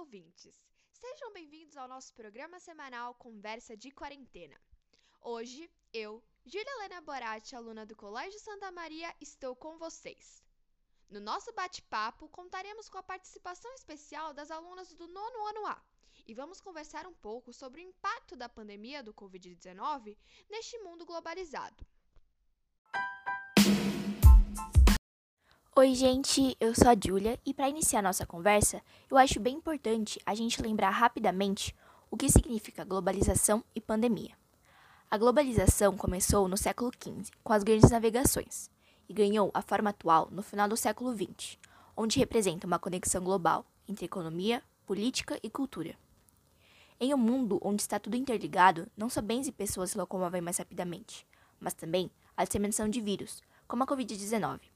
ouvintes! Sejam bem-vindos ao nosso programa semanal Conversa de Quarentena. Hoje, eu, Júlia Helena Borati, aluna do Colégio Santa Maria, estou com vocês. No nosso bate-papo, contaremos com a participação especial das alunas do nono ano A e vamos conversar um pouco sobre o impacto da pandemia do Covid-19 neste mundo globalizado. Oi, gente, eu sou a Júlia e para iniciar nossa conversa, eu acho bem importante a gente lembrar rapidamente o que significa globalização e pandemia. A globalização começou no século XV, com as grandes navegações, e ganhou a forma atual no final do século XX, onde representa uma conexão global entre economia, política e cultura. Em um mundo onde está tudo interligado, não só bens e pessoas se locomovem mais rapidamente, mas também a disseminação de vírus, como a Covid-19.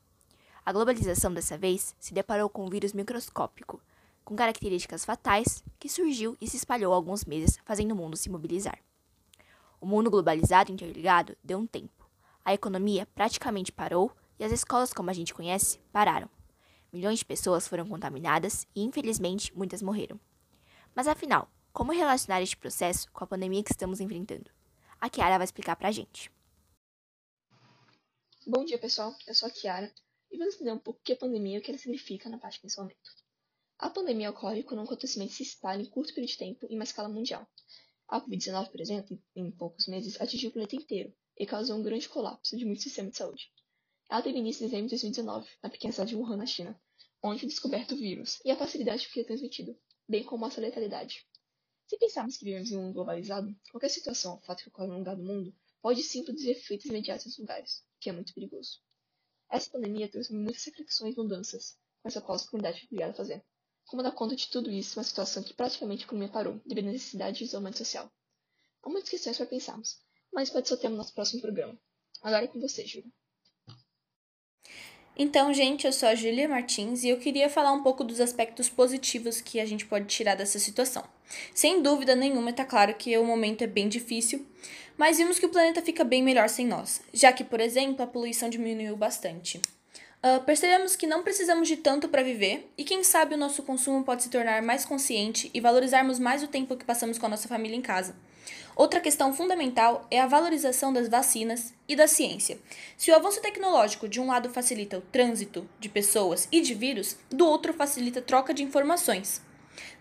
A globalização dessa vez se deparou com um vírus microscópico, com características fatais, que surgiu e se espalhou há alguns meses, fazendo o mundo se mobilizar. O mundo globalizado e interligado deu um tempo. A economia praticamente parou e as escolas, como a gente conhece, pararam. Milhões de pessoas foram contaminadas e, infelizmente, muitas morreram. Mas afinal, como relacionar este processo com a pandemia que estamos enfrentando? A Kiara vai explicar pra gente. Bom dia, pessoal. Eu sou a Kiara e vamos entender um pouco o que é pandemia e o que ela significa na prática nesse momento. A pandemia ocorre quando um acontecimento se espalha em curto período de tempo em uma escala mundial. A Covid-19, por exemplo, em poucos meses, atingiu o planeta inteiro e causou um grande colapso de muitos sistemas de saúde. Ela teve início em dezembro de 2019, na pequena cidade de Wuhan, na China, onde foi descoberto o vírus e a facilidade que é transmitido, bem como a sua letalidade. Se pensarmos que vivemos em um mundo globalizado, qualquer situação ou fato que ocorre em um lugar do mundo pode sim produzir efeitos imediatos nos lugares, o que é muito perigoso. Essa pandemia trouxe muitas reflexões e mudanças, mas a qual a comunidade foi obrigada a fazer. Como dar conta de tudo isso uma situação que praticamente a economia parou, devido à necessidade de isolamento social? Há muitas questões para pensarmos, mas pode ser o tema do nosso próximo programa. Agora é com você, Júlia. Então, gente, eu sou a Júlia Martins e eu queria falar um pouco dos aspectos positivos que a gente pode tirar dessa situação. Sem dúvida nenhuma, está claro que o momento é bem difícil, mas vimos que o planeta fica bem melhor sem nós, já que, por exemplo, a poluição diminuiu bastante. Uh, percebemos que não precisamos de tanto para viver e, quem sabe, o nosso consumo pode se tornar mais consciente e valorizarmos mais o tempo que passamos com a nossa família em casa. Outra questão fundamental é a valorização das vacinas e da ciência. Se o avanço tecnológico de um lado facilita o trânsito de pessoas e de vírus, do outro facilita a troca de informações,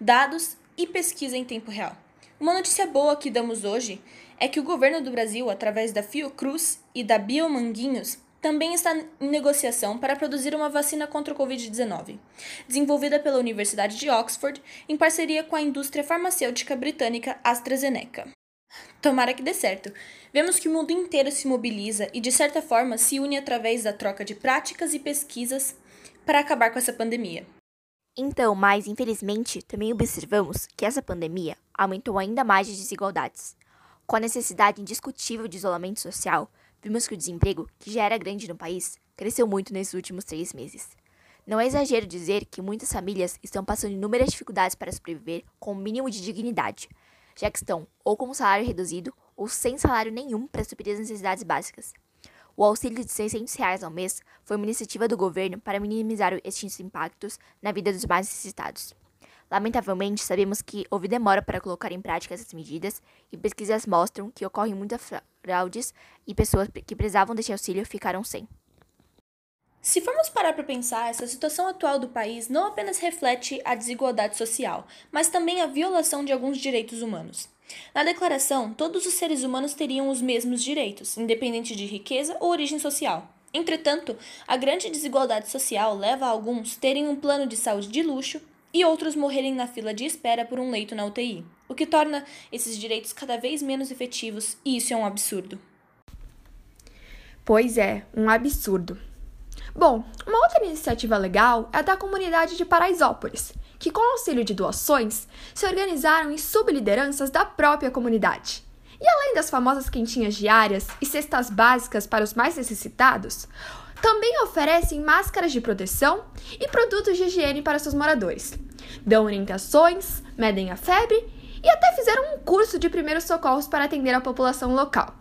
dados e pesquisa em tempo real. Uma notícia boa que damos hoje é que o governo do Brasil, através da Fiocruz e da Biomanguinhos, também está em negociação para produzir uma vacina contra o Covid-19, desenvolvida pela Universidade de Oxford em parceria com a indústria farmacêutica britânica AstraZeneca. Tomara que dê certo. Vemos que o mundo inteiro se mobiliza e, de certa forma, se une através da troca de práticas e pesquisas para acabar com essa pandemia. Então, mas infelizmente, também observamos que essa pandemia aumentou ainda mais as desigualdades. Com a necessidade indiscutível de isolamento social, vimos que o desemprego, que já era grande no país, cresceu muito nesses últimos três meses. Não é exagero dizer que muitas famílias estão passando inúmeras dificuldades para sobreviver com o um mínimo de dignidade, já que estão ou com salário reduzido ou sem salário nenhum para suprir as necessidades básicas. O auxílio de 600 reais ao mês foi uma iniciativa do governo para minimizar estes impactos na vida dos mais necessitados. Lamentavelmente, sabemos que houve demora para colocar em prática essas medidas e pesquisas mostram que ocorrem muitas fraudes e pessoas que precisavam deste auxílio ficaram sem. Se formos parar para pensar, essa situação atual do país não apenas reflete a desigualdade social, mas também a violação de alguns direitos humanos. Na declaração, todos os seres humanos teriam os mesmos direitos, independente de riqueza ou origem social. Entretanto, a grande desigualdade social leva a alguns terem um plano de saúde de luxo e outros morrerem na fila de espera por um leito na UTI, o que torna esses direitos cada vez menos efetivos, e isso é um absurdo. Pois é, um absurdo. Bom, uma outra iniciativa legal é a da comunidade de Paraisópolis, que, com auxílio de doações, se organizaram em sublideranças da própria comunidade. E além das famosas quentinhas diárias e cestas básicas para os mais necessitados, também oferecem máscaras de proteção e produtos de higiene para seus moradores. Dão orientações, medem a febre e até fizeram um curso de primeiros socorros para atender a população local.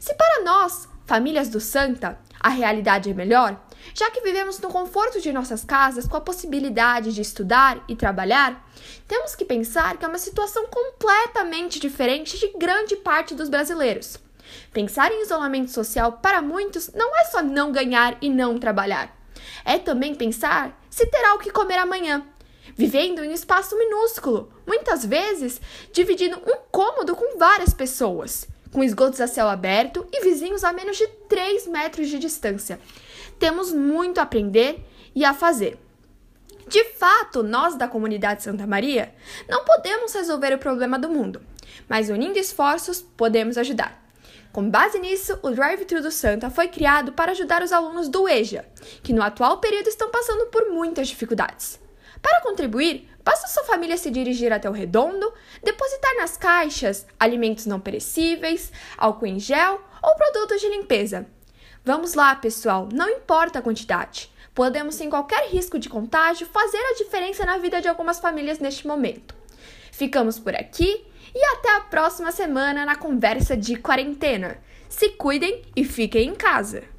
Se para nós, famílias do Santa, a realidade é melhor, Já que vivemos no conforto de nossas casas com a possibilidade de estudar e trabalhar, temos que pensar que é uma situação completamente diferente de grande parte dos brasileiros. Pensar em isolamento social para muitos não é só não ganhar e não trabalhar. É também pensar se terá o que comer amanhã, vivendo em um espaço minúsculo, muitas vezes dividindo um cômodo com várias pessoas, com esgotos a céu aberto e vizinhos a menos de 3 metros de distância. Temos muito a aprender e a fazer. De fato, nós da comunidade Santa Maria não podemos resolver o problema do mundo, mas unindo esforços podemos ajudar. Com base nisso, o Drive-Thru do Santa foi criado para ajudar os alunos do EJA, que no atual período estão passando por muitas dificuldades. Para contribuir, basta sua família se dirigir até o redondo, depositar nas caixas alimentos não perecíveis, álcool em gel ou produtos de limpeza. Vamos lá, pessoal, não importa a quantidade. Podemos, sem qualquer risco de contágio, fazer a diferença na vida de algumas famílias neste momento. Ficamos por aqui e até a próxima semana na conversa de quarentena. Se cuidem e fiquem em casa!